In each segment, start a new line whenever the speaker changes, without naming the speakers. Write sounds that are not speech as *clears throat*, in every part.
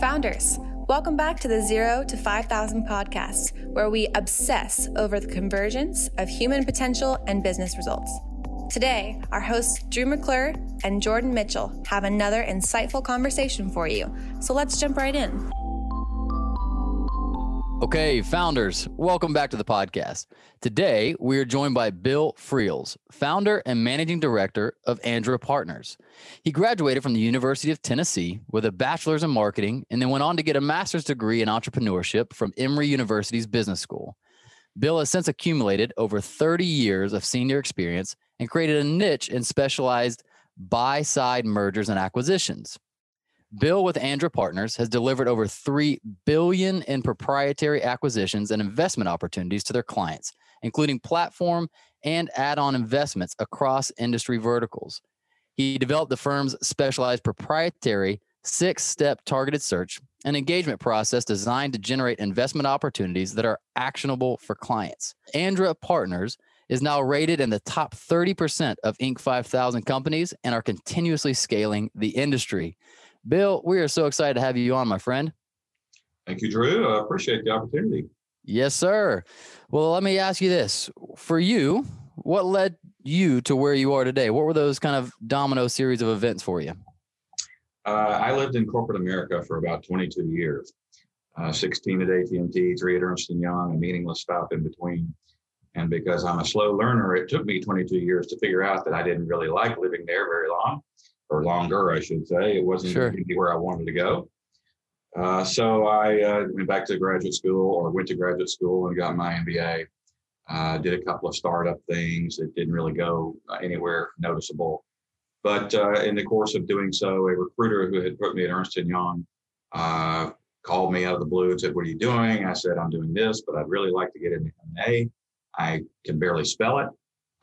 Founders, welcome back to the Zero to 5,000 podcast, where we obsess over the convergence of human potential and business results. Today, our hosts Drew McClure and Jordan Mitchell have another insightful conversation for you. So let's jump right in.
Okay, founders, welcome back to the podcast. Today, we are joined by Bill Freels, founder and managing director of Andra Partners. He graduated from the University of Tennessee with a bachelor's in marketing and then went on to get a master's degree in entrepreneurship from Emory University's business school. Bill has since accumulated over 30 years of senior experience and created a niche in specialized buy side mergers and acquisitions. Bill with Andra Partners has delivered over 3 billion in proprietary acquisitions and investment opportunities to their clients, including platform and add-on investments across industry verticals. He developed the firm's specialized proprietary six-step targeted search and engagement process designed to generate investment opportunities that are actionable for clients. Andra Partners is now rated in the top 30% of Inc. 5000 companies and are continuously scaling the industry. Bill, we are so excited to have you on, my friend.
Thank you, Drew. I appreciate the opportunity.
Yes, sir. Well, let me ask you this. For you, what led you to where you are today? What were those kind of domino series of events for you?
Uh, I lived in corporate America for about 22 years. Uh, 16 at AT&T, three at Ernst & Young, a meaningless stop in between. And because I'm a slow learner, it took me 22 years to figure out that I didn't really like living there very long or longer, I should say. It wasn't
Sure.
where I wanted to go. Uh, so I uh, went back to graduate school or went to graduate school and got my MBA. Uh, did a couple of startup things that didn't really go uh, anywhere noticeable. But uh, in the course of doing so, a recruiter who had put me at Ernst and Young uh, called me out of the blue and said, "What are you doing?" I said, "I'm doing this, but I'd really like to get into M&A. I can barely spell it.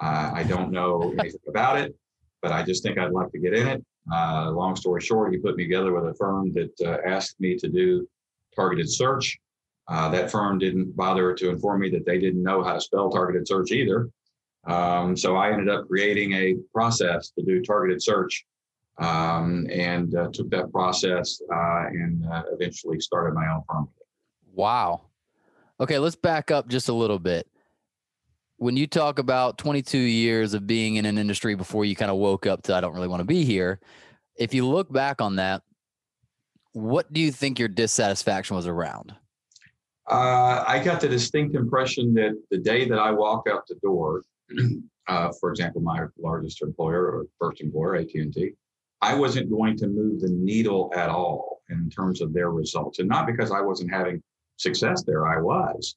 Uh, I don't know anything about it, but I just think I'd like to get in it." Uh, long story short, he put me together with a firm that uh, asked me to do targeted search. Uh, that firm didn't bother to inform me that they didn't know how to spell targeted search either. Um, so I ended up creating a process to do targeted search um, and uh, took that process uh, and uh, eventually started my own firm.
Wow. Okay, let's back up just a little bit. When you talk about 22 years of being in an industry before you kind of woke up to I don't really want to be here, if you look back on that, what do you think your dissatisfaction was around?
Uh, I got the distinct impression that the day that I walked out the door, *clears throat* uh, for example, my largest employer or first employer, AT&T, I wasn't going to move the needle at all in terms of their results. And not because I wasn't having success there, I was.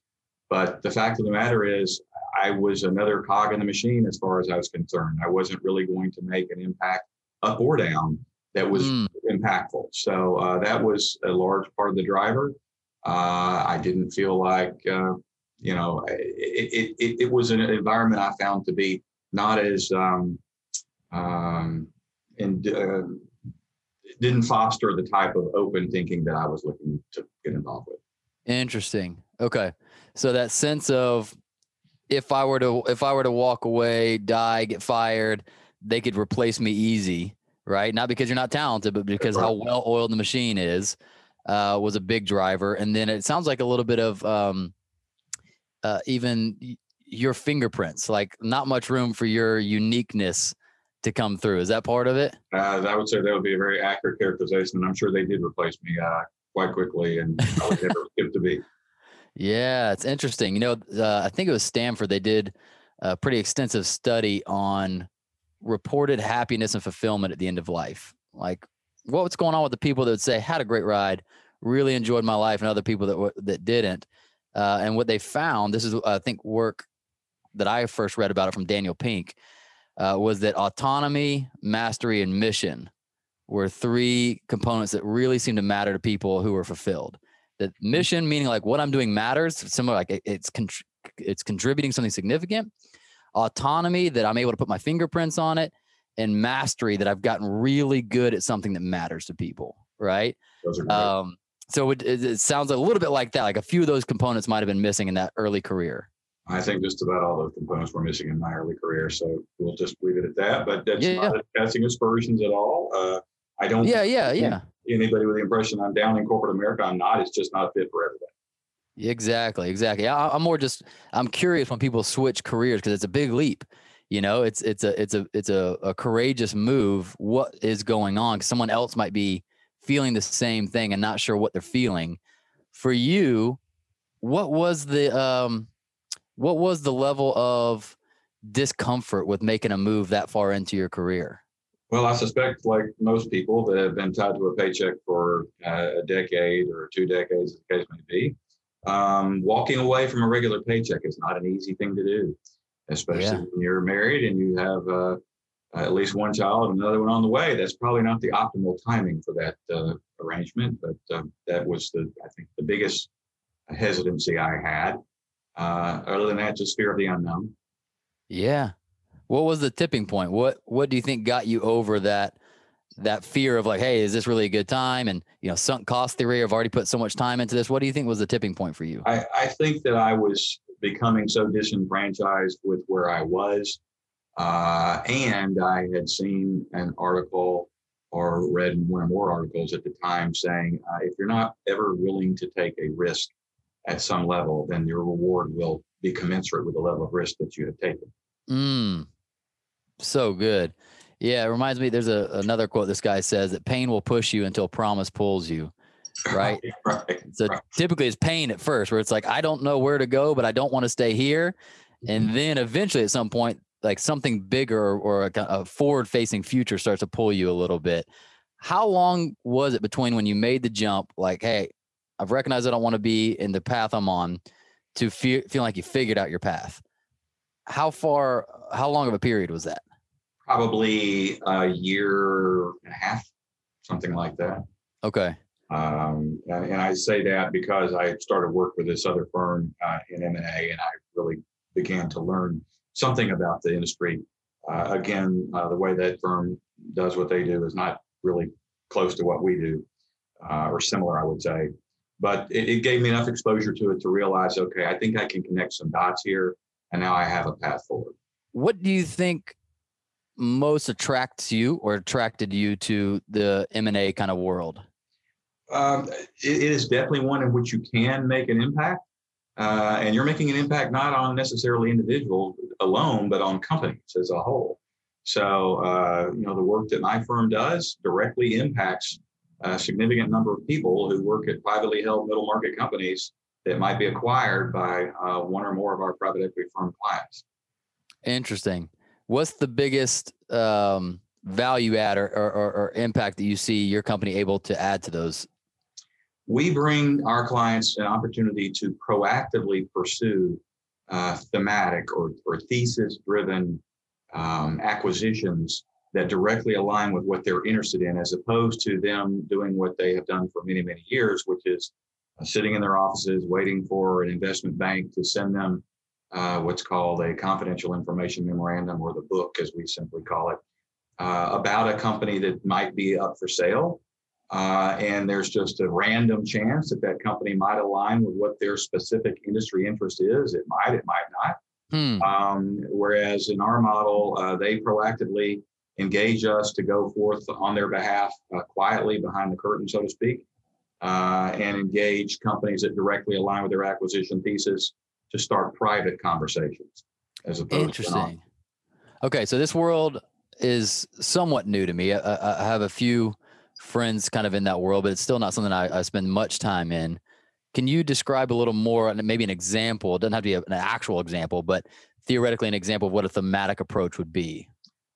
But the fact of the matter is, I was another cog in the machine as far as I was concerned. I wasn't really going to make an impact up or down that was
Mm.
impactful. So uh, that was a large part of the driver. Uh, I didn't feel like, uh, you know, it, it, it, it was an environment I found to be not as, um, um, and uh, didn't foster the type of open thinking that I was looking to get involved with.
Interesting. Okay. So that sense of if I were to if I were to walk away, die, get fired, they could replace me easy, right? Not because you're not talented, but because how well oiled the machine is, uh, was a big driver. And then it sounds like a little bit of um, uh, even your fingerprints, like not much room for your uniqueness to come through. Is that part of it?
Uh, I would say that would be a very accurate characterization. And I'm sure they did replace me uh, quite quickly and I would never *laughs* skip to be.
Yeah, it's interesting. You know, uh, I think it was Stanford. They did a pretty extensive study on reported happiness and fulfillment at the end of life. Like, what's going on with the people that would say had a great ride, really enjoyed my life, and other people that w- that didn't. Uh, and what they found, this is I think work that I first read about it from Daniel Pink, uh, was that autonomy, mastery, and mission were three components that really seemed to matter to people who were fulfilled that mission meaning like what i'm doing matters similar like it- it's contr- it's contributing something significant autonomy that i'm able to put my fingerprints on it and mastery that i've gotten really good at something that matters to people right
Those are great.
um so it, it, it sounds a little bit like that like a few of those components might have been missing in that early career
I think just about all those components were missing in my early career. So we'll just leave it at that. But that's
Yeah,
not casting aspersions at all. Uh, I don't.
yeah yeah yeah
anybody with the impression I'm down in corporate America. I'm not. It's just not a fit for everybody.
Exactly, exactly. I, I'm more just I'm curious when people switch careers because it's a big leap. You know, it's it's a it's a it's a, a courageous move. What is going on? Because Someone else might be feeling the same thing and not sure what they're feeling. For you, what was the um what was the level of discomfort with making a move that far into your career?
Well, I suspect, like most people that have been tied to a paycheck for uh, a decade or two decades, as the case may be, um, walking away from a regular paycheck is not an easy thing to do, especially yeah. when you're married and you have uh, at least one child and another one on the way. That's probably not the optimal timing for that uh, arrangement, but um, that was the I think the biggest hesitancy I had. Uh, other than that, just fear of the unknown.
Yeah. What was the tipping point? What What do you think got you over that that fear of like, hey, is this really a good time? And you know, sunk cost theory. I've already put so much time into this. What do you think was the tipping point for you?
I, I think that I was becoming so disenfranchised with where I was, uh, and I had seen an article or read one or more articles at the time saying, uh, if you're not ever willing to take a risk at some level, then your reward will be commensurate with the level of risk that you have taken.
Mm, so good. Yeah, it reminds me. There's a another quote. This guy says that pain will push you until promise pulls you. Right. *laughs*
right.
So
right.
typically it's pain at first, where it's like I don't know where to go, but I don't want to stay here, and mm-hmm. then eventually at some point, like something bigger or a, a forward-facing future starts to pull you a little bit. How long was it between when you made the jump? Like, hey, I've recognized I don't want to be in the path I'm on, to feel like you figured out your path. How far? How long of a period was that?
Probably a year and a half, something like that.
Okay.
Um, and, and, I say that because I started work with this other firm uh, in M&A, and I really began to learn something about the industry. Uh, again, uh, the way that firm does what they do is not really close to what we do, uh, or similar, I would say. But it, it gave me enough exposure to it to realize, okay, I think I can connect some dots here, and now I have a path forward.
What do you think most attracts you or attracted you to the M&A kind of world?
Um, it, it is definitely one in which you can make an impact. Uh, and you're making an impact not on necessarily individuals alone, but on companies as a whole. So, uh, you know, the work that my firm does directly impacts a significant number of people who work at privately held middle market companies that might be acquired by uh, one or more of our private equity firm clients.
Interesting what's the biggest um, value add or, or, or, impact that you see your company able to add to those?
We bring our clients an opportunity to proactively pursue uh, thematic or, or thesis driven um, acquisitions that directly align with what they're interested in, as opposed to them doing what they have done for many, many years, which is uh, sitting in their offices waiting for an investment bank to send them uh, what's called a confidential information memorandum, or the book, as we simply call it, uh, about a company that might be up for sale. Uh, and there's just a random chance that that company might align with what their specific industry interest is. It might, it might not. Hmm. Um, whereas in our model, uh, they proactively engage us to go forth on their behalf uh, quietly behind the curtain, so to speak, uh, and engage companies that directly align with their acquisition thesis to start private conversations as opposed
to Interesting. Okay, so this world is somewhat new to me. I, I, have a few friends kind of in that world, but it's still not something I, I spend much time in. Can you describe a little more, maybe an example? It doesn't have to be an actual example, but theoretically, an example of what a thematic approach would be.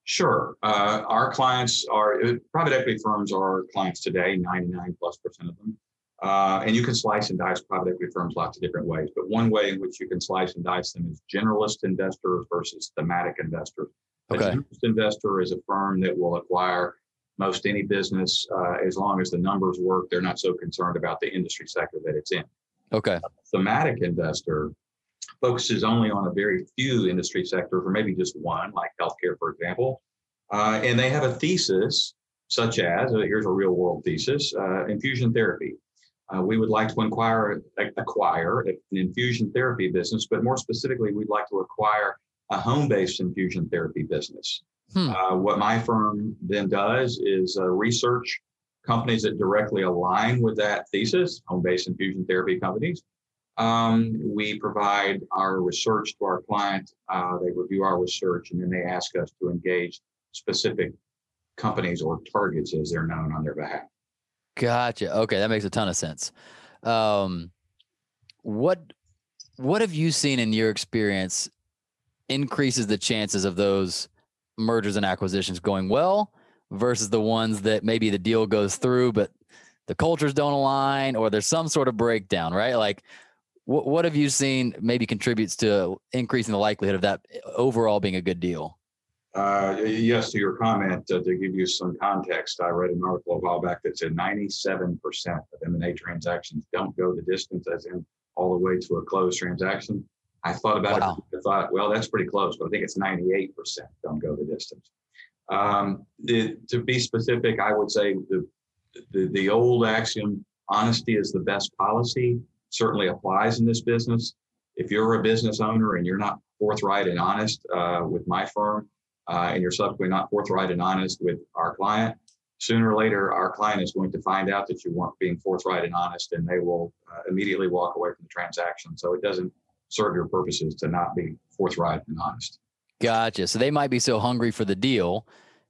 Sure. Uh, our clients are uh, private equity firms are clients today, 99 plus percent of them. Uh, and you can slice and dice private equity firms lots of different ways. But one way in which you can slice and dice them is generalist investors versus thematic investors.
Okay.
A generalist investor is a firm that will acquire most any business uh, as long as the numbers work. They're not so concerned about the industry sector that it's in.
Okay. A
thematic investor focuses only on a very few industry sectors, or maybe just one, like healthcare, for example. Uh, and they have a thesis, such as uh, here's a real world thesis uh, infusion therapy uh, we would like to acquire, acquire an infusion therapy business, but more specifically, we'd like to acquire a home-based infusion therapy business. Hmm. Uh, what my firm then does is uh, research companies that directly align with that thesis, home-based infusion therapy companies. Um, we provide our research to our client. Uh, they review our research, and then they ask us to engage specific companies or targets, as they're known, on their behalf.
Gotcha. Okay, that makes a ton of sense. Um, what what have you seen in your experience increases the chances of those mergers and acquisitions going well versus the ones that maybe the deal goes through, but the cultures don't align or there's some sort of breakdown, right? Like, what what have you seen maybe contributes to increasing the likelihood of that overall being a good deal?
Uh, yes, to your comment, uh, to give you some context, I read an article a while back that said 97% of M&A transactions don't go the distance, as in all the way to a closed transaction. I thought about wow. it. I thought, well, that's pretty close, but I think it's 98% don't go the distance. Um, the, to be specific, I would say the, the, the old axiom, honesty is the best policy, certainly applies in this business. If you're a business owner and you're not forthright and honest uh, with my firm, uh, and you're subsequently not forthright and honest with our client, sooner or later, our client is going to find out that you weren't being forthright and honest, and they will uh, immediately walk away from the transaction. So it doesn't serve your purposes to not be forthright and honest.
Gotcha. So they might be so hungry for the deal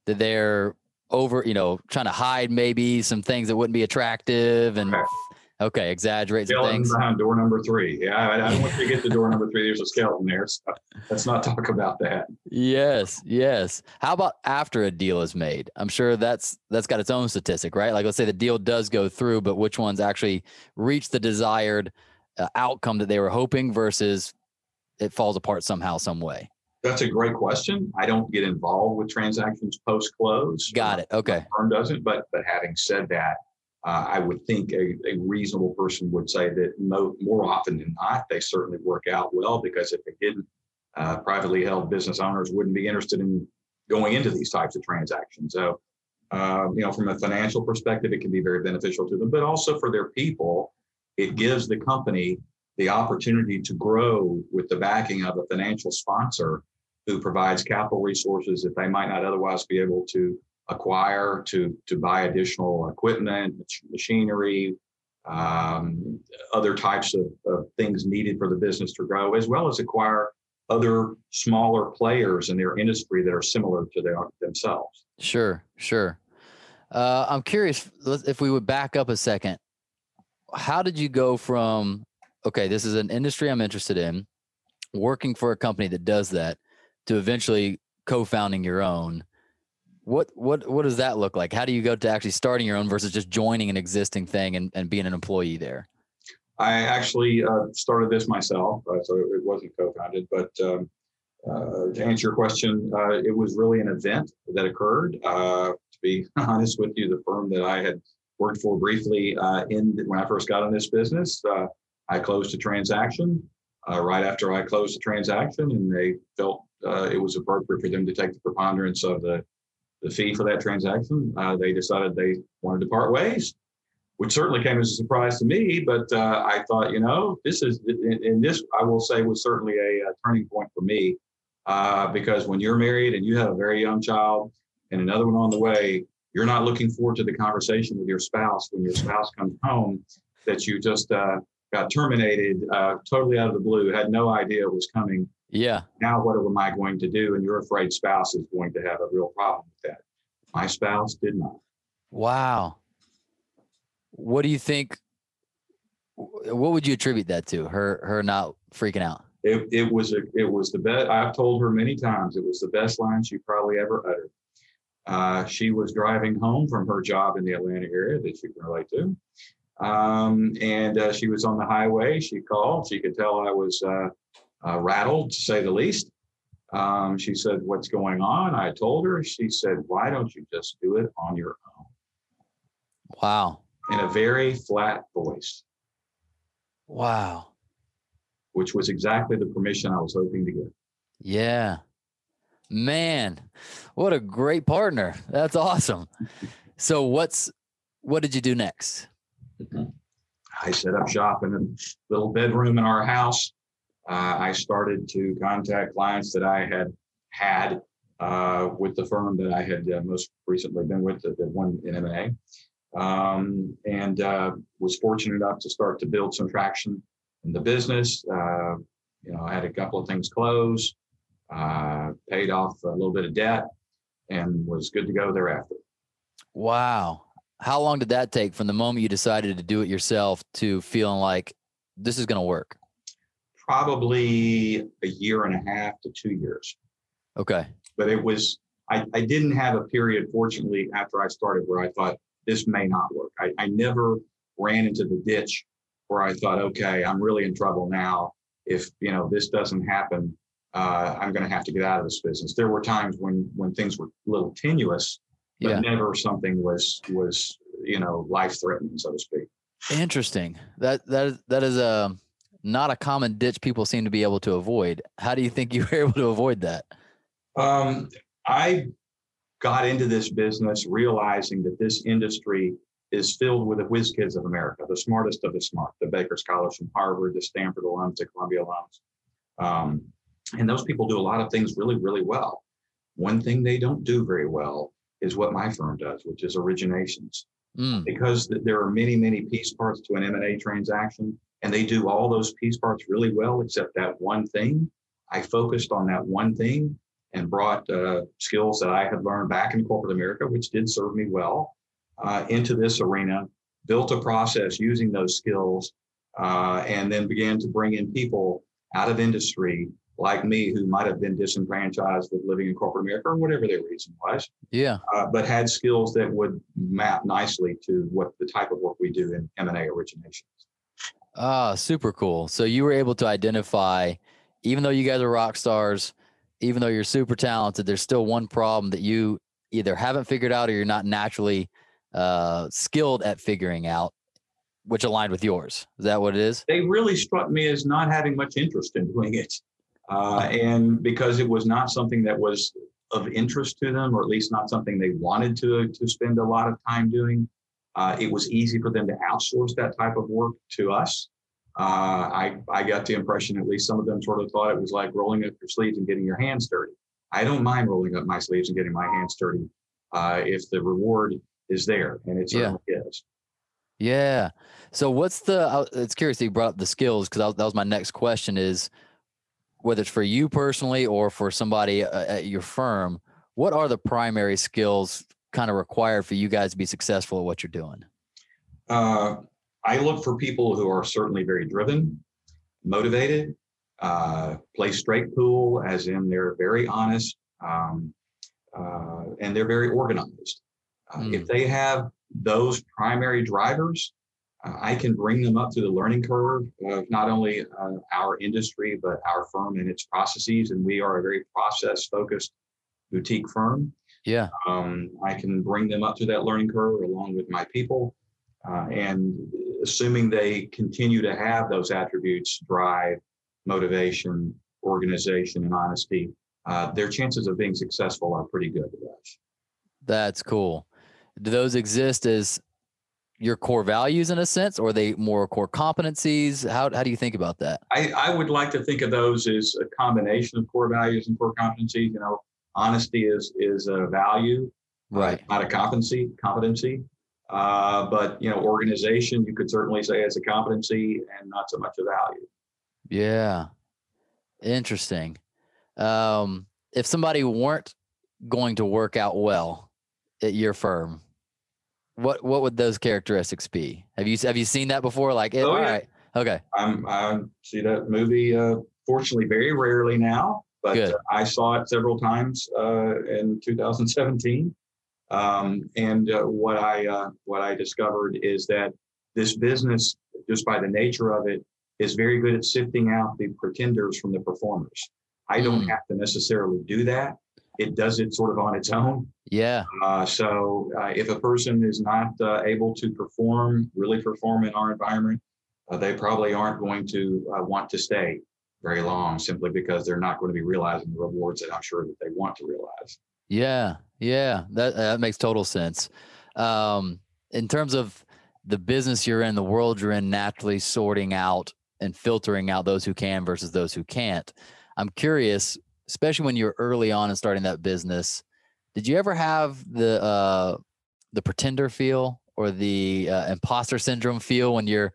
that they're over, you know, trying to hide maybe some things that wouldn't be attractive and okay, exaggerate some things.
behind door number three. Yeah, I, I don't want you to get to door number three. There's a skeleton there. So let's not talk about that.
Yes, yes. How about after a deal is made? I'm sure that's that's got its own statistic, right? Like let's say the deal does go through, but which ones actually reach the desired uh, outcome that they were hoping versus it falls apart somehow, some way?
That's a great question. I don't get involved with transactions post close.
Got it. Okay.
firm doesn't, but but having said that, uh, I would think a, a, reasonable person would say that mo- more often than not, they certainly work out well because if they didn't, uh, privately held business owners wouldn't be interested in going into these types of transactions. So, uh, you know, from a financial perspective, it can be very beneficial to them, but also for their people, it gives the company the opportunity to grow with the backing of a financial sponsor who provides capital resources that they might not otherwise be able to acquire to to buy additional equipment, machinery, um, other types of, of, things needed for the business to grow, as well as acquire other smaller players in their industry that are similar to their, themselves.
Sure, sure. Uh, I'm curious if we would back up a second how did you go from okay, this is an industry I'm interested in, working for a company that does that, to eventually co-founding your own? What what what does that look like? How do you go to actually starting your own versus just joining an existing thing and, and being an employee there?
I actually uh, started this myself, uh, so it wasn't co-founded. But um, uh, to answer your question, uh, it was really an event that occurred. Uh, to be *laughs* honest with you, the firm that I had worked for briefly uh, in when I first got in this business. I closed a transaction right after I closed the transaction, and they felt it was appropriate for them to take the preponderance of the the fee for that transaction. Uh, they decided they wanted to part ways, which certainly came as a surprise to me. But uh, I thought, you know, this is and this I will say was certainly a, a turning point for me because when you're married and you have a very young child and another one on the way, you're not looking forward to the conversation with your spouse when your spouse comes home that you just uh, got terminated uh, totally out of the blue, had no idea it was coming.
Yeah.
Now, what am I going to do? And your afraid spouse is going to have a real problem with that. My spouse did not.
Wow. What do you think? What would you attribute that to? Her her not freaking out.
It, it was a, it was the best. I've told her many times it was the best line she probably ever uttered. Uh, she was driving home from her job in the Atlanta area that you can relate to. Um, and uh, she was on the highway. She called. She could tell I was uh, uh, rattled, to say the least. Um, she said, What's going on? I told her. She said, Why don't you just do it on your own?
Wow.
In a very flat voice.
Wow.
Which was exactly the permission I was hoping to get.
Yeah. Man, what a great partner. That's awesome. So what's what did you do next?
I set up shop in a little bedroom in our house. Uh, I started to contact clients that I had had uh, with the firm that I had uh, most recently been with, that one in M&A. um, and uh, was fortunate enough to start to build some traction in the business. Uh, you know, I had a couple of things close, uh, paid off a little bit of debt, and was good to go thereafter.
Wow. How long did that take from the moment you decided to do it yourself to feeling like this is going to work?
Probably a year and a half to two years.
Okay.
But it was, I, I didn't have a period, fortunately, after I started where I thought this may not work. I, I never ran into the ditch where I thought, okay, I'm really in trouble now. If you know this doesn't happen, uh, I'm going to have to get out of this business. There were times when when things were a little tenuous, but
Yeah.
never something was was you know life threatening, so to speak.
Interesting. That that is that is a not a common ditch people seem to be able to avoid. How do you think *laughs* you were able to avoid that?
Um, I got into this business realizing that this industry is filled with the whiz kids of America, the smartest of the smart, the Baker Scholars from Harvard, the Stanford alums, the Columbia alums. Um, and those people do a lot of things really, really well. One thing they don't do very well is what my firm does, which is originations.
Mm,
Because th- there are many, many piece parts to an M&A transaction, and they do all those piece parts really well, except that one thing. I focused on that one thing and brought uh, skills that I had learned back in corporate America, which did serve me well, uh, into this arena, built a process using those skills, uh, and then began to bring in people out of industry like me who might have been disenfranchised with living in corporate America or whatever their reason was,
yeah.
uh, but had skills that would map nicely to what the type of work we do in M&A originations.
Ah, super cool. So you were able to identify, even though you guys are rock stars, even though you're super talented, there's still one problem that you either haven't figured out or you're not naturally uh, skilled at figuring out, which aligned with yours. Is that what it is?
they really struck me as not having much interest in doing it. Uh, and because it was not something that was of interest to them, or at least not something they wanted to, to spend a lot of time doing, uh, it was easy for them to outsource that type of work to us. Uh, I, I got the impression, at least some of them sort of thought it was like rolling up your sleeves and getting your hands dirty. I don't mind rolling up my sleeves and getting my hands dirty uh, if the reward is there, and it
Yeah.
is.
Yeah. So what's the? It's curious that you brought up the skills because that was my next question. Is whether it's for you personally or for somebody uh, at your firm, what are the primary skills kind of required for you guys to be successful at what you're doing?
Uh, I look for people who are certainly very driven, motivated, uh, play straight pool, as in they're very honest um, uh, and they're very organized. Uh, If they have those primary drivers, uh, I can bring them up to the learning curve of not only uh, our industry, but our firm and its processes. And we are a very process focused boutique firm.
Yeah.
Um, I can bring them up to that learning curve along with my people. Uh, and assuming they continue to have those attributes drive, motivation, organization, and honesty uh, their chances of being successful are pretty good with us.
That's cool. Do those exist as your core values in a sense, or are they more core competencies? How how do you think about that?
I, I would like to think of those as a combination of core values and core competencies. You know, honesty is is a value, uh,
Right.
not a competency. Competency, uh, but you know, organization you could certainly say as a competency and not so much a value.
Yeah. Interesting. Um, if somebody weren't going to work out well at your firm, what what would those characteristics be? Have you have you seen that before? Like,
Oh,
all
yeah.
right, okay,
I'm I see that movie uh, fortunately very rarely now, but uh, I saw it several times uh, in 2017. Um, and uh, what I uh, what I discovered is that this business, just by the nature of it, is very good at sifting out the pretenders from the performers. I don't
Mm.
have to necessarily do that. It does it sort of on its own.
yeah,
Uh, so uh, if a person is not uh, able to perform, really perform in our environment, uh, they probably aren't going to uh, want to stay very long simply because they're not going to be realizing the rewards that I'm sure that they want to realize.
yeah, yeah. That that makes total sense. Um, in terms of the business you're in, the world you're in, naturally sorting out and filtering out those who can versus those who can't. I'm curious, especially when you're early on and starting that business, did you ever have the uh the pretender feel or the uh, imposter syndrome feel when you're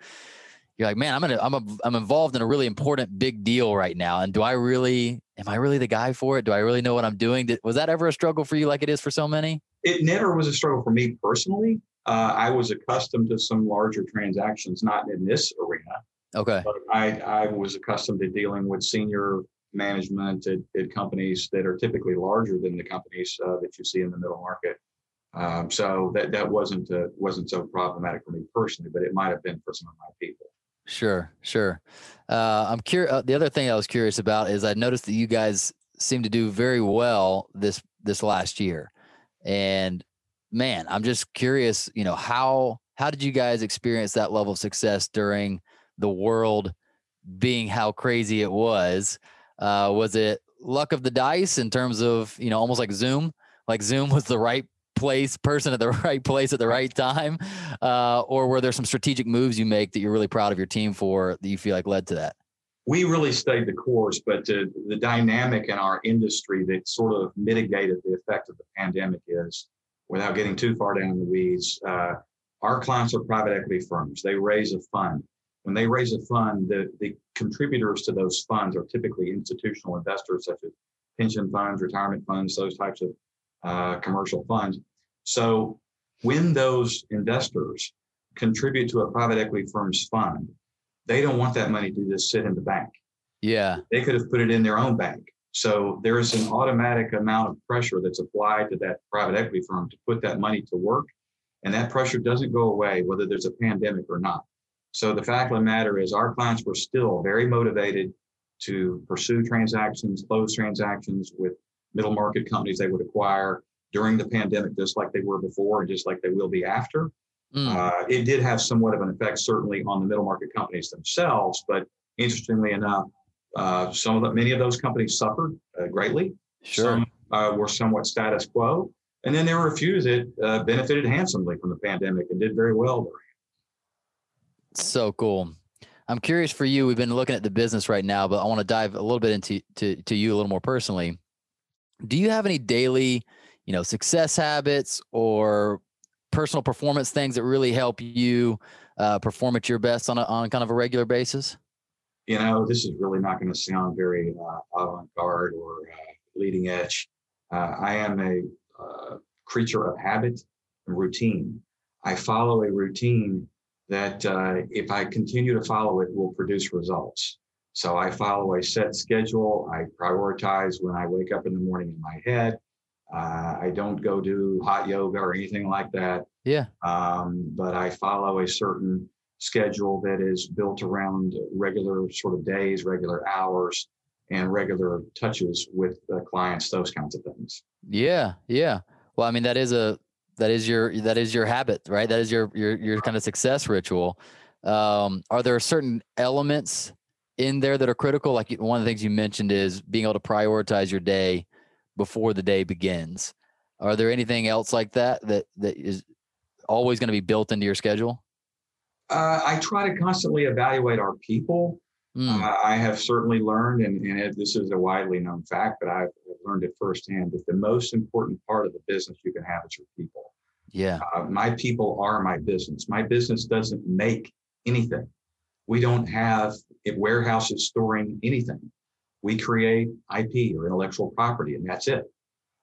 you're like, man, I'm gonna I'm a, I'm involved in a really important big deal right now, and do I really am I really the guy for it? Do I really know what I'm doing? Did, was that ever a struggle for you, like it is for so many?
It never was a struggle for me personally. Uh, I was accustomed to some larger transactions, not in this arena.
Okay.
But I, I was accustomed to dealing with senior management at, at companies that are typically larger than the companies uh, that you see in the middle market. Um, so that that wasn't uh, wasn't so problematic for me personally, but it might have been for some of my people.
Sure, sure. Uh, I'm curious. Uh, the other thing I was curious about is I noticed that you guys seem to do very well this this last year, and man, I'm just curious. You know how how did you guys experience that level of success during the world being how crazy it was? Uh, was it luck of the dice in terms of you know almost like Zoom? Like Zoom *laughs* was the right place person at the *laughs* right place at the right time? Uh, or were there some strategic moves you make that you're really proud of your team for that you feel like led to that?
We really stayed the course but the dynamic in our industry that sort of mitigated the effect of the pandemic is without getting too far down the weeds uh, our clients are private equity firms. They raise a fund when they raise a fund the, the contributors to those funds are typically institutional investors such as pension funds retirement funds those types of uh, commercial funds. So when those investors contribute to a private equity firm's fund, they don't want that money to just sit in the bank.
Yeah.
They could have put it in their own bank. So there's an automatic amount of pressure that's applied to that private equity firm to put that money to work. And that pressure doesn't go away whether there's a pandemic or not. So the fact of the matter is, our clients were still very motivated to pursue transactions, close transactions with middle market companies they would acquire during the pandemic, just like they were before and just like they will be after. Mm. Uh, it did have somewhat of an effect, certainly, on the middle market companies themselves. But interestingly enough, uh, some of the, many of those companies suffered uh, greatly.
Sure.
Some uh, were somewhat status quo, and then there were a few that uh, benefited handsomely from the pandemic and did very well during.
So cool. I'm curious for you. We've been looking at the business right now, but I want to dive a little bit into to, to you a little more personally do you have any daily you know success habits or personal performance things that really help you uh, perform at your best on a, on kind of a regular basis
you know this is really not going to sound very uh, avant-garde or uh, leading edge uh, i am a uh, creature of habit and routine i follow a routine that uh, if i continue to follow it will produce results so I follow a set schedule. I prioritize when I wake up in the morning in my head. Uh, I don't go do hot yoga or anything like that.
Yeah.
Um, but I follow a certain schedule that is built around regular sort of days, regular hours, and regular touches with the clients, those kinds of things.
Yeah. Yeah. Well, I mean, that is a, that is your, that is your habit, right? That is your, your, your kind of success ritual. Um, are there certain elements in there that are critical? Like one of the things you mentioned is being able to prioritize your day before the day begins. Are there anything else like that that that is always going to be built into your schedule?
Uh, I try to constantly evaluate our people. Mm. Uh, I have certainly learned, and, and, this is a widely known fact, but I've learned it firsthand that the most important part of the business you can have is your people.
Yeah.
Uh, my people are my business. My business doesn't make anything. We don't have warehouses storing anything. We create IP or intellectual property, and that's it.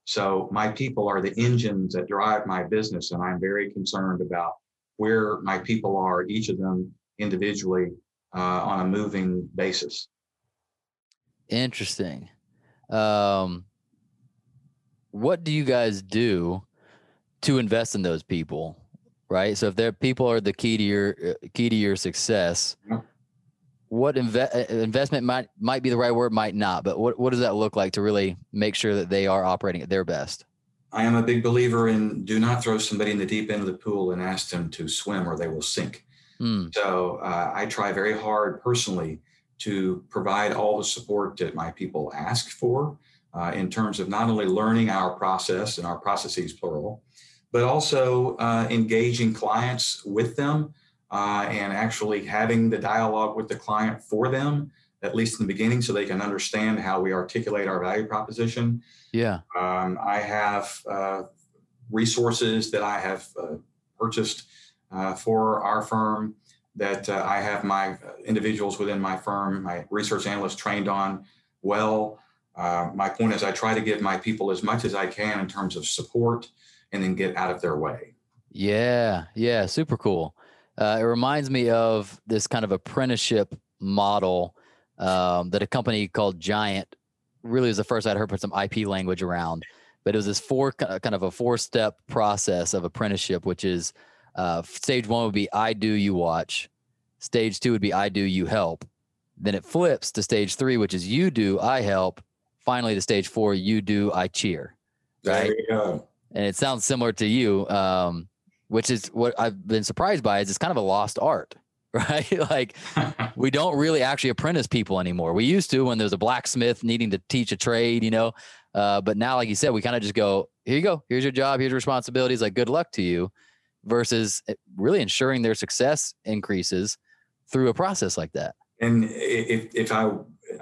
So my people are the engines that drive my business, and I'm very concerned about where my people are, each of them individually, uh, on a moving basis.
Interesting. Um, what do you guys do to invest in those people? right? So if their people are the key to your uh, key to your success, what inve- uh, investment might might be the right word, might not, but what what does that look like to really make sure that they are operating at their best?
I am a big believer in do not throw somebody in the deep end of the pool and ask them to swim or they will sink. Mm. So uh, I try very hard personally to provide all the support that my people ask for uh, in terms of not only learning our process and our processes plural, but also uh, engaging clients with them uh, and actually having the dialogue with the client for them, at least in the beginning, so they can understand how we articulate our value proposition.
Yeah.
Um, I have uh, resources that I have uh, purchased uh, for our firm that uh, I have my individuals within my firm, my research analysts trained on well. Uh, my point is, I try to give my people as much as I can in terms of support and then get out of their way.
Yeah, yeah, super cool. Uh, it reminds me of this kind of apprenticeship model um, that a company called Giant really was the first I'd heard put some IP language around. But it was this four kind of a four step process of apprenticeship, which is uh, stage one would be I do, you watch. Stage two would be I do, you help. Then it flips to stage three, which is you do, I help. Finally, to stage four, you do, I cheer. Right. And it sounds similar to you, um, which is what I've been surprised by. Is it's kind of a lost art, *laughs* right? like *laughs* we don't really actually apprentice people anymore. We used to when there's a blacksmith needing to teach a trade, you know. Uh, but now, like you said, we kind of just go, here you go, here's your job, here's your responsibilities. Like good luck to you, versus eh, really ensuring their success increases through a process like that.
And if, if I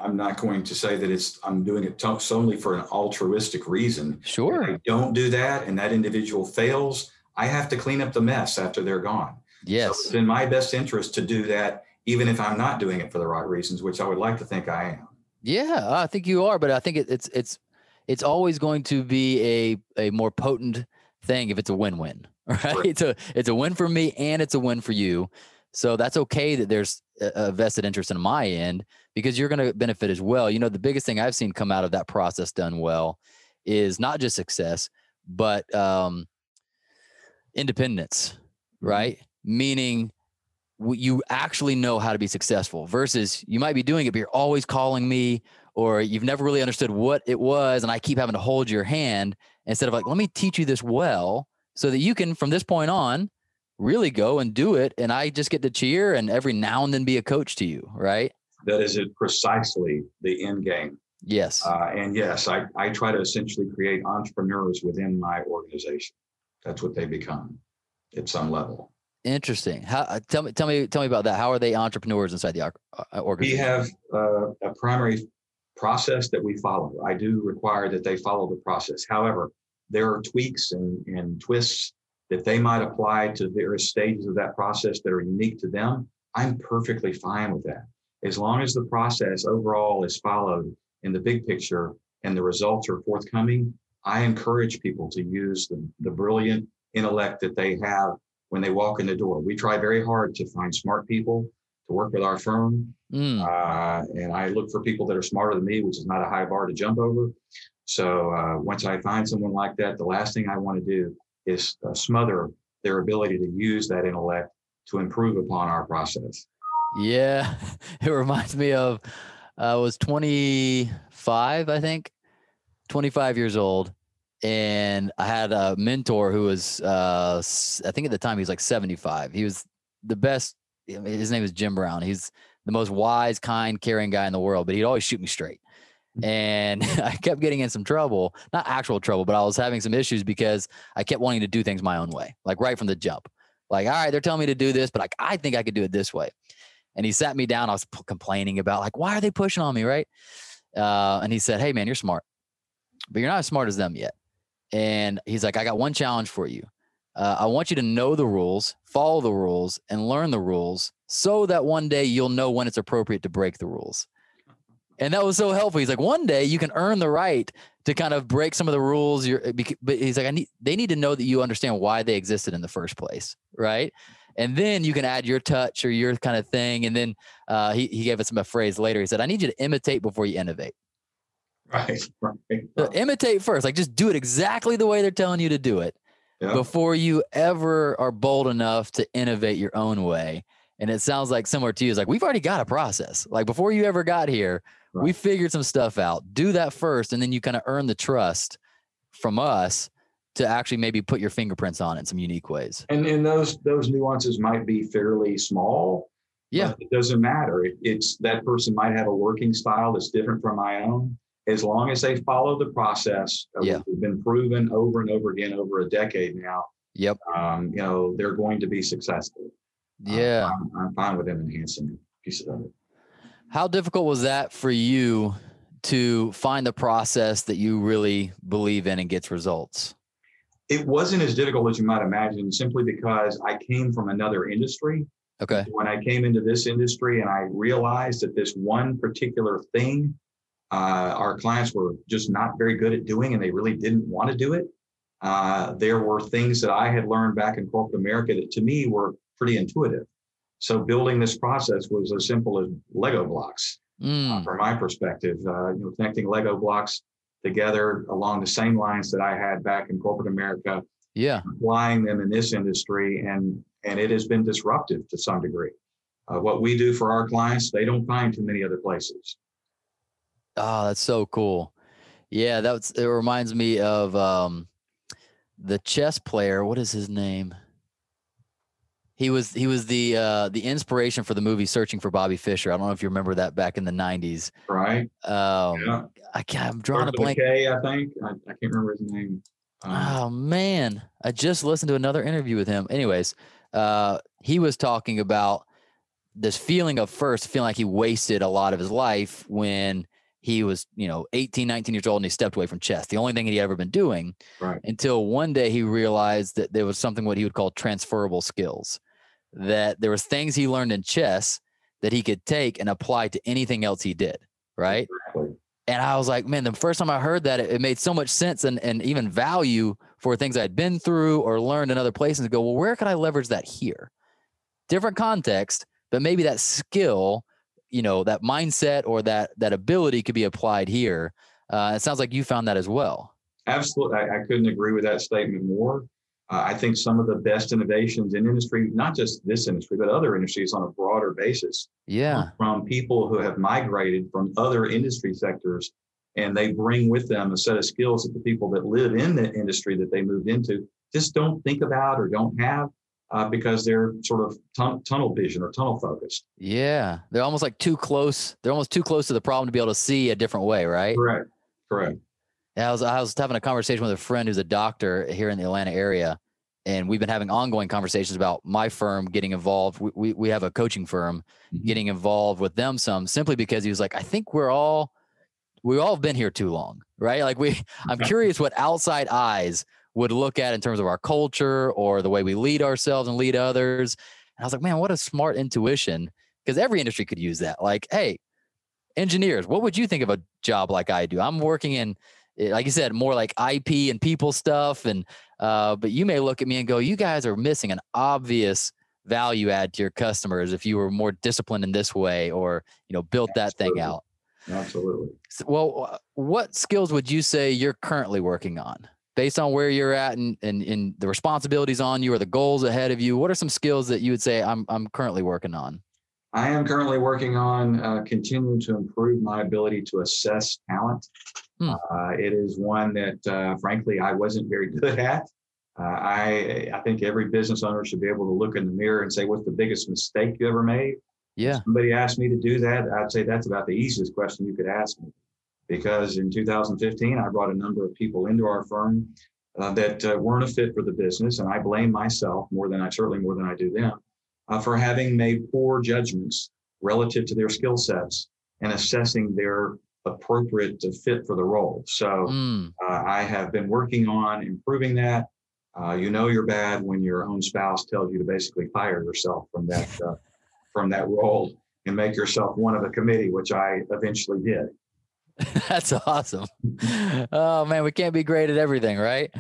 I'm not going to say that it's I'm doing it solely for an altruistic reason.
Sure.
If I don't do that and that individual fails, I have to clean up the mess after they're gone.
Yes.
So it's in my best interest to do that, even if I'm not doing it for the right reasons, which I would like to think I am.
Yeah, I think you are, but I think it, it's it's it's always going to be a a more potent thing if it's a win-win. *laughs* Right? right. It's a it's a win for me and it's a win for you. So that's okay that there's a vested interest in my end because you're going to benefit as well. You know, the biggest thing I've seen come out of that process done well is not just success, but um, independence, mm-hmm. right? Meaning you actually know how to be successful versus you might be doing it, but you're always calling me or you've never really understood what it was. And I keep having to hold your hand instead of like, let me teach you this well so that you can, from this point on, really go and do it. And I just get to cheer and every now and then be a coach to you, right?
That is it precisely the end game.
Yes.
Uh, and yes, I, I try to essentially create entrepreneurs within my organization. That's what they become at some level.
Interesting. How, uh, tell me, tell me, tell me about that. How are they entrepreneurs inside the uh, organization?
We have uh, a primary process that we follow. I do require that they follow the process. However, there are tweaks and, and twists that they might apply to various stages of that process that are unique to them. I'm perfectly fine with that. As long as the process overall is followed in the big picture and the results are forthcoming, I encourage people to use the, the brilliant intellect that they have when they walk in the door. We try very hard to find smart people to work with our firm. Mm. Uh, and I look for people that are smarter than me, which is not a high bar to jump over. So uh, once I find someone like that, the last thing I want to do is uh, smother their ability to use that intellect to improve upon our process.
Yeah, *laughs* it reminds me of I was 25, I think, 25 years old, and I had a mentor who was, uh, I think at the time he was like 75. He was the best. His name is Jim Brown. He's the most wise, kind, caring guy in the world, but he'd always shoot me straight. Mm. And *laughs* I kept getting in some trouble, not actual trouble, but I was having some issues because I kept wanting to do things my own way, like right from the jump. Like, all right, they're telling me to do this, but like, I think I could do it this way and he sat me down. I was p- complaining about like, why are they pushing on me, right? Uh, and he said, "Hey, man, you're smart, but you're not as smart as them yet." And he's like, "I got one challenge for you. Uh, I want you to know the rules, follow the rules, and learn the rules, so that one day you'll know when it's appropriate to break the rules." And that was so helpful. He's like, one day you can earn the right to kind of break some of the rules. You're, but he's like, I need, they need to know that you understand why they existed in the first place, right? and then you can add your touch or your kind of thing. And then uh, he he gave us a phrase later. He said, "I need you to imitate before you innovate."
Right, *laughs* right.
So imitate first, like just do it exactly the way they're telling you to do it yeah. before you ever are bold enough to innovate your own way. And it sounds like similar to you. is like we've already got a process. Like before you ever got here, right. we figured some stuff out. Do that first, and then you kind of earn the trust from us to actually maybe put your fingerprints on it in some unique ways.
And and those those nuances might be fairly small.
Yeah,
it doesn't matter. It, it's that person might have a working style that's different from my own. As long as they follow the process,
yeah.
has been proven over and over again over a decade now.
Yep.
Um, you know they're going to be successful.
Yeah,
I'm, I'm fine with them enhancing pieces of it.
How difficult was that for you to find the process that you really believe in and gets results?
It wasn't as difficult as you might imagine, simply because I came from another industry.
Okay.
When I came into this industry and I realized that this one particular thing uh, our clients were just not very good at doing and they really didn't want to do it. Uh, there were things that I had learned back in corporate America that to me were pretty intuitive. So building this process was as simple as Lego blocks, uh,
Mm,
from my perspective. Uh, you know, connecting Lego blocks together along the same lines that I had back in corporate America,
yeah.
applying them in this industry, and and it has been disruptive to some degree. Uh, what we do for our clients, they don't find too many other places.
Oh, that's so cool. Yeah, that's it reminds me of um the chess player. What is his name? He was he was the uh the inspiration for the movie Searching for Bobby Fischer. I don't know if you remember that back in the 90s.
Right?
Um
Yeah.
I can't, I'm drawing a
Starts with
blank.
K, I think. I, I can't remember his name. Um,
Oh man, I just listened to another interview with him. Anyways, uh, he was talking about this feeling of first feeling like he wasted a lot of his life when he was, you know, 18, 19 years old and he stepped away from chess. The only thing he'd ever been doing
Right.
until one day he realized that there was something what he would call transferable skills. That there was things he learned in chess that he could take and apply to anything else he did. Right.
Exactly.
And I was like, man, the first time I heard that, it, it made so much sense and, and even value for things I'd been through or learned in other places. Go, well, where could I leverage that here? Different context, but maybe that skill, you know, that mindset or that that ability could be applied here. Uh, it sounds like you found that as well.
Absolutely. I, I couldn't agree with that statement more. Uh, I think some of the best innovations in industry, not just this industry, but other industries on a broader basis,
Yeah.
from people who have migrated from other industry sectors and they bring with them a set of skills that the people that live in the industry that they moved into just don't think about or don't have uh, because they're sort of tun- tunnel vision or tunnel focused.
Yeah. They're almost like too close. They're almost too close to the problem to be able to see a different way, right?
Correct. Correct.
Yeah, I was I was having a conversation with a friend who's a doctor here in the Atlanta area, and we've been having ongoing conversations about my firm getting involved. We we, we have a coaching firm
Mhm.
getting involved with them some simply because he was like, I think we're all we all have been here too long, right? Like we *laughs* I'm curious what outside eyes would look at in terms of our culture or the way we lead ourselves and lead others. And I was like, man, what a smart intuition. Because every industry could use that. Like, hey, engineers, what would you think of a job like I do? I'm working in, eh, like you said, more like IP and people stuff. And, uh, but you may look at me and go, you guys are missing an obvious value add to your customers if you were more disciplined in this way or, you know, built that thing out.
Absolutely.
Well, uh, what skills would you say you're currently working on? Based on where you're at and, and, and the responsibilities on you or the goals ahead of you, what are some skills that you would say I'm, I'm currently working on?
I am currently working on uh, continuing to improve my ability to assess talent.
Hmm.
Uh, it is one that, uh, frankly, I wasn't very good at. Uh, I I think every business owner should be able to look in the mirror and say, "What's the biggest mistake you ever made?"
Yeah.
Somebody asked me to do that. I'd say that's about the easiest question you could ask me, because in 2015 I brought a number of people into our firm uh, that uh, weren't a fit for the business, and I blame myself more than I certainly more than I do them uh, for having made poor judgments relative to their skill sets and assessing their appropriate fit for the role. So
Mm,
uh, I have been working on improving that. Uh, you know you're bad when your own spouse tells you to basically fire yourself from that uh, from that role and make yourself one of a committee, which I eventually did. *laughs*
that's awesome. Oh man, we can't be great at everything, right?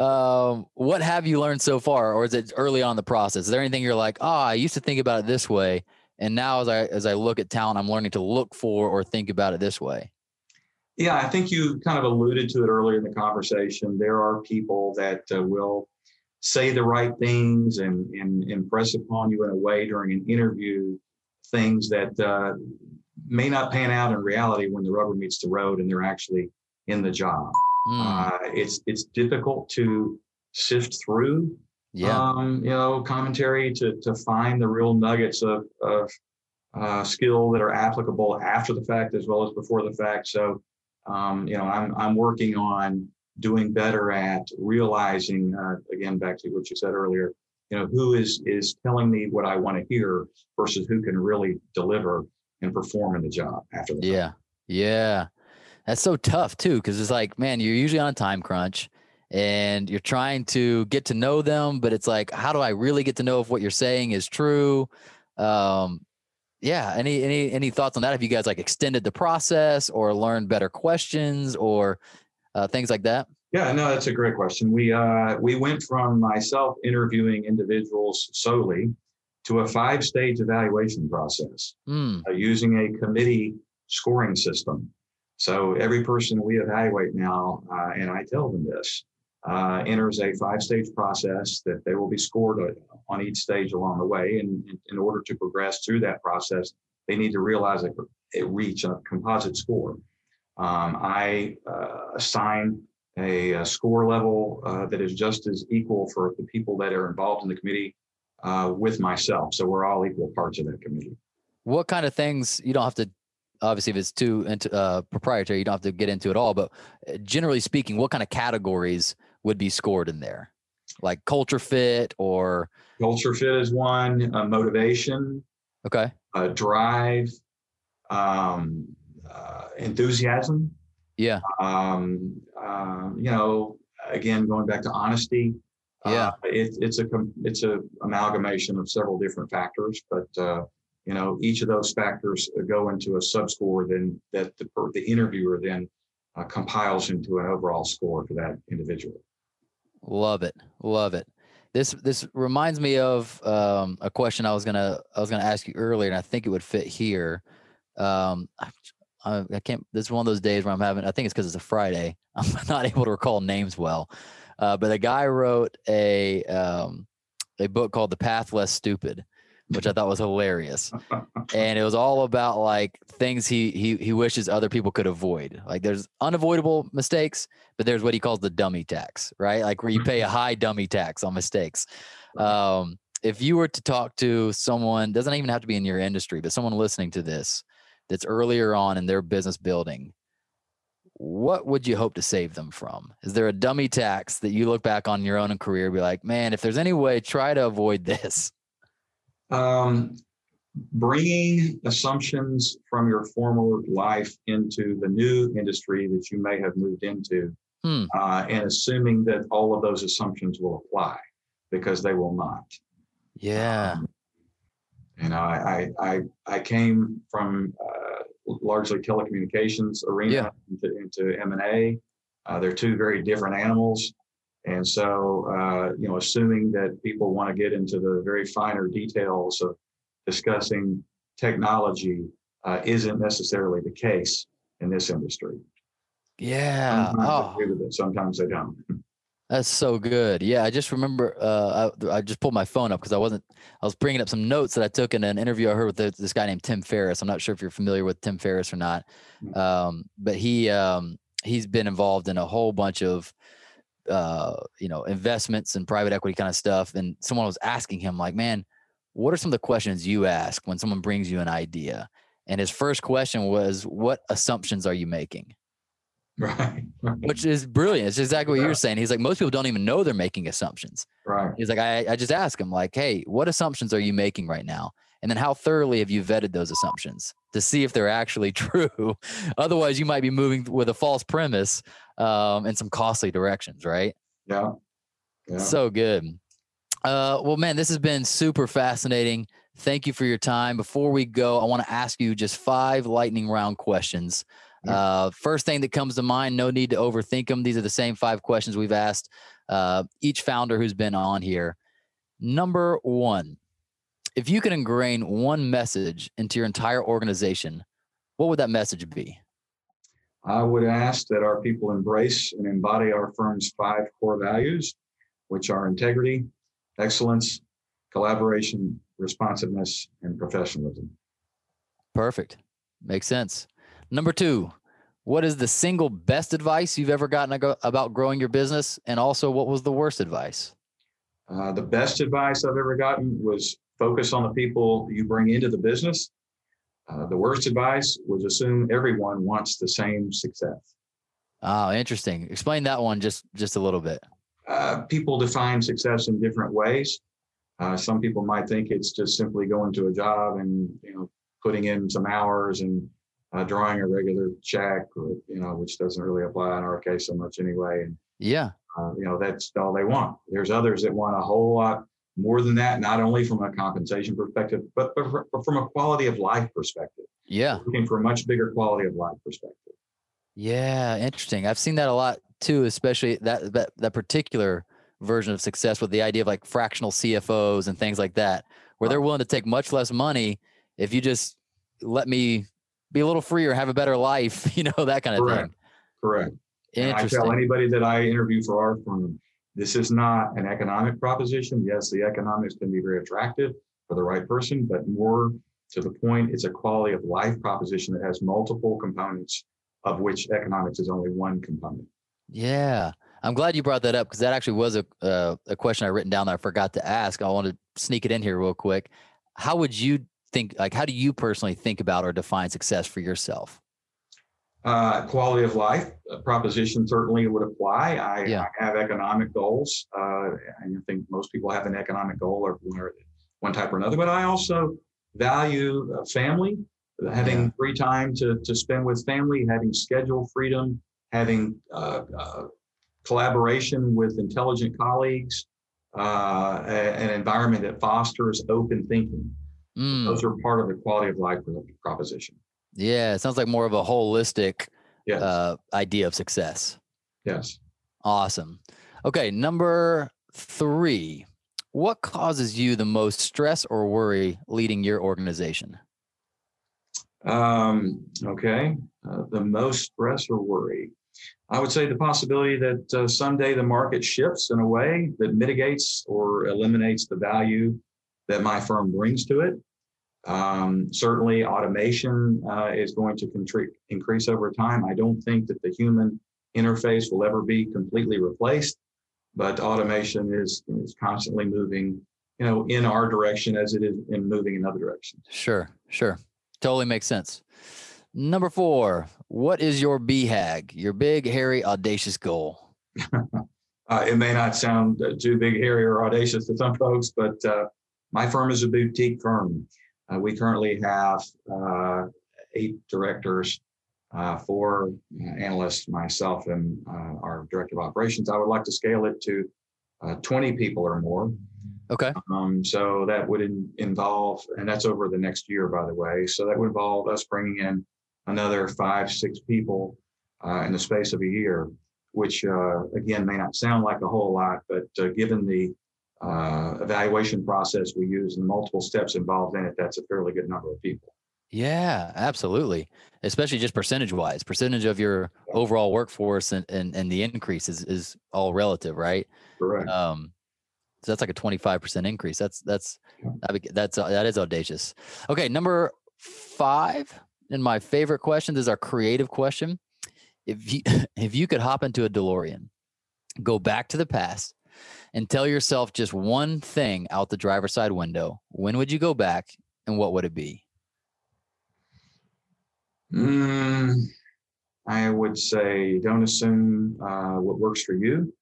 Um, what have you learned so far, or is it early on in the process? Is there anything you're like, oh, I used to think about it this way, and now as I as I look at talent, I'm learning to look for or think about it this way.
Yeah, I think you kind of alluded to it earlier in the conversation. There are people that uh, will say the right things and, and impress upon you in a way during an interview things that uh, may not pan out in reality when the rubber meets the road and they're actually in the job.
Mm,
Uh, it's it's difficult to sift through,
yeah,
um, you know, commentary to to find the real nuggets of of uh, skill that are applicable after the fact as well as before the fact. So, um, you know, I'm I'm working on doing better at realizing uh, again back to what you said earlier. You know, who is is telling me what I want to hear versus who can really deliver and perform in the job after the
yeah, yeah. That's so tough too, because it's like, man, you're usually on a time crunch, and you're trying to get to know them, but it's like, how do I really get to know if what you're saying is true? Um, yeah. Any any any thoughts on that? Have you guys like extended the process or learned better questions or uh, things like that?
Yeah, no, that's a great question. We uh, we went from myself interviewing individuals solely to a five-stage evaluation process
Mm,
uh, using a committee scoring system. So every person we evaluate now, uh, and I tell them this, uh, enters a five-stage process that they will be scored uh, on each stage along the way. And in, order to progress through that process, they need to realize that it reach a composite score. Um, I uh, assign a, a score level uh, that is just as equal for the people that are involved in the committee uh, with myself. So we're all equal parts of that committee.
what kind of things you don't have to obviously if it's too into uh, proprietary you don't have to get into it all but uh, generally speaking what kind of categories would be scored in there like culture fit or
Culture fit is one, uh, motivation,
okay
uh, drive, um, uh, enthusiasm.
yeah
Um, you know, again, going back to honesty.
Yeah.
Uh, it, it's a it's a amalgamation of several different factors, but uh, you know, each of those factors go into a subscore. Then that the the interviewer then uh, compiles into an overall score for that individual.
Love it. Love it. This this reminds me of um, a question I was gonna I was gonna ask you earlier, and I think it would fit here. Um, I, I I can't. This is one of those days where I'm having. I think it's because it's a Friday. *laughs* I'm not able to recall names well. Uh, but a guy wrote a um, a book called The Path Less Stupid, which I thought was hilarious, and it was all about like things he he he wishes other people could avoid. Like there's unavoidable mistakes, but there's what he calls the dummy tax, right? Like where you pay a high dummy tax on mistakes. Um, if you were to talk to someone, doesn't even have to be in your industry, but someone listening to this that's earlier on in their business building, what would you hope to save them from? Is there a dummy tax that you look back on your own career, be like, man, if there's any way, try to avoid this?
Um, bringing assumptions from your former life into the new industry that you may have moved into,
Hmm.
uh, and assuming that all of those assumptions will apply because they will not.
Yeah.
Um, you know, I I I, I came from uh, largely telecommunications arena
Yeah.
into, into M and A. Uh, they're two very different animals, and so uh, you know, assuming that people want to get into the very finer details of discussing technology uh, isn't necessarily the case in this industry.
Yeah.
Sometimes
Oh.
they agree with it, sometimes they don't. *laughs*
That's so good. Yeah, I just remember. Uh, I, I just pulled my phone up because I wasn't. I was bringing up some notes that I took in an interview I heard with this, this guy named Tim Ferriss. I'm not sure if you're familiar with Tim Ferriss or not,
Mm.
um, but he um, he's been involved in a whole bunch of uh, you know investments and private equity kind of stuff. And someone was asking him like, "Man, what are some of the questions you ask when someone brings you an idea?" And his first question was, "What assumptions are you making?"
Right. *laughs* Right.
Which is brilliant. It's exactly what
Yeah.
you're saying. He's like, most people don't even know they're making assumptions.
right.
He's like, I, I just ask him, like, hey, what assumptions are you making right now? And then how thoroughly have you vetted those assumptions to see if they're actually *laughs* true? Otherwise, you might be moving with a false premise um, in some costly directions, right?
Yeah. Yeah.
So good. Uh, well, man, this has been super fascinating. Thank you for your time. Before we go, I want to ask you just five lightning round questions. Uh, first thing that comes to mind, no need to overthink them. These are the same five questions we've asked uh, each founder who's been on here. Number one, if you could ingrain one message into your entire organization, what would that message be?
I would ask that our people embrace and embody our firm's five core values, which are integrity, excellence, collaboration, responsiveness, and professionalism.
Perfect. Makes sense. Number two, what is the single best advice you've ever gotten about growing your business? And also, what was the worst advice?
Uh, the best advice I've ever gotten was focus on the people you bring into the business. Uh, the worst advice was assume everyone wants the same success.
Oh, interesting. Explain that one just just a little bit.
Uh, people define success in different ways. Uh, some people might think it's just simply going to a job and you know putting in some hours and uh, drawing a regular check, or, you know, which doesn't really apply in our case so much anyway. And
Yeah.
Uh, you know, that's all they want. There's others that want a whole lot more than that, not only from a compensation perspective, but, but, but from a quality of life perspective.
Yeah.
Looking for a much bigger quality of life perspective.
Yeah, interesting. I've seen that a lot too, especially that that that particular version of success with the idea of like fractional CFOs and things like that, where they're willing to take much less money if you just let me be a little freer, have a better life, *laughs* you know, that kind of
Correct.
thing.
Correct. And I tell anybody that I interview for our firm, this is not an economic proposition. Yes, the economics can be very attractive for the right person, but more to the point, it's a quality of life proposition that has multiple components, of which economics is only one component.
Yeah. I'm glad you brought that up because that actually was a uh, a question I written down that I forgot to ask. I want to sneak it in here real quick. How would you think like how do you personally think about or define success for yourself?
Uh, quality of life uh, proposition certainly would apply. I,
Yeah.
I have economic goals. Uh, I think most people have an economic goal or one, or one type or another, but I also value uh, family, having
Yeah.
free time to, to spend with family, having schedule freedom, having uh, uh, collaboration with intelligent colleagues, uh, an environment that fosters open thinking.
Mm,
Those are part of the quality of life proposition.
yeah, it sounds like more of a holistic
Yes.
uh, idea of success.
yes.
Awesome. Okay, number three. What causes you the most stress or worry leading your organization?
Um, okay. Uh, the most stress or worry. I would say the possibility that uh, someday the market shifts in a way that mitigates or eliminates the value that my firm brings to it. Um, certainly, automation uh, is going to contri- increase over time. I don't think that the human interface will ever be completely replaced, but automation is, is constantly moving, you know, in our direction as it is in moving in other directions.
Sure, sure. Totally makes sense. Number four, what is your BHAG, your big, hairy, audacious goal? *laughs*
Uh, it may not sound uh, too big, hairy, or audacious to some folks, but uh, my firm is a boutique firm. Uh, we currently have uh, eight directors, uh, four uh, analysts, myself, and uh, our director of operations. I would like to scale it to uh, 20 people or more.
Okay.
Um, so that would in, involve, and that's over the next year, by the way. So that would involve us bringing in another five, six people uh, in the space of a year, which uh, again may not sound like a whole lot, but uh, given the uh, evaluation process we use and multiple steps involved in it, that's a fairly good number of people.
Yeah, absolutely. Especially just percentage wise, percentage of your overall workforce and, and, and the increase is, is all relative, right?
Correct.
Um, so that's like a 25% increase. That's, that's, that's, uh, that is audacious. Okay. Number five, and my favorite question, this is our creative question. If you, *laughs* if you could hop into a DeLorean, go back to the past and tell yourself just one thing out the driver's side window, when would you go back and what would it be?
Mm, I would say don't assume uh, what works for you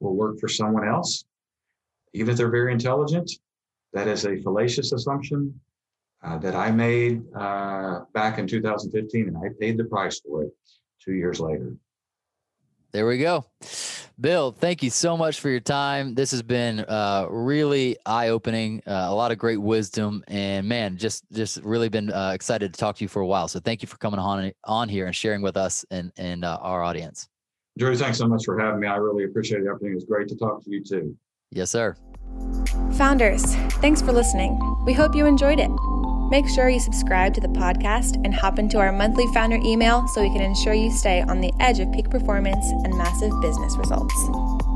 will work for someone else, even if they're very intelligent. That is a fallacious assumption uh, that I made uh, back in 2015, and I paid the price for it two years later.
There we go. Bill, thank you so much for your time. This has been uh, really eye-opening, uh, a lot of great wisdom, and man, just just really been uh, excited to talk to you for a while. So thank you for coming on on here and sharing with us and and uh, our audience.
Drew, thanks so much for having me. I really appreciate the opportunity. It was great to talk to you too.
Yes, sir.
Founders, thanks for listening. We hope you enjoyed it. Make sure you subscribe to the podcast and hop into our monthly founder email so we can ensure you stay on the edge of peak performance and massive business results.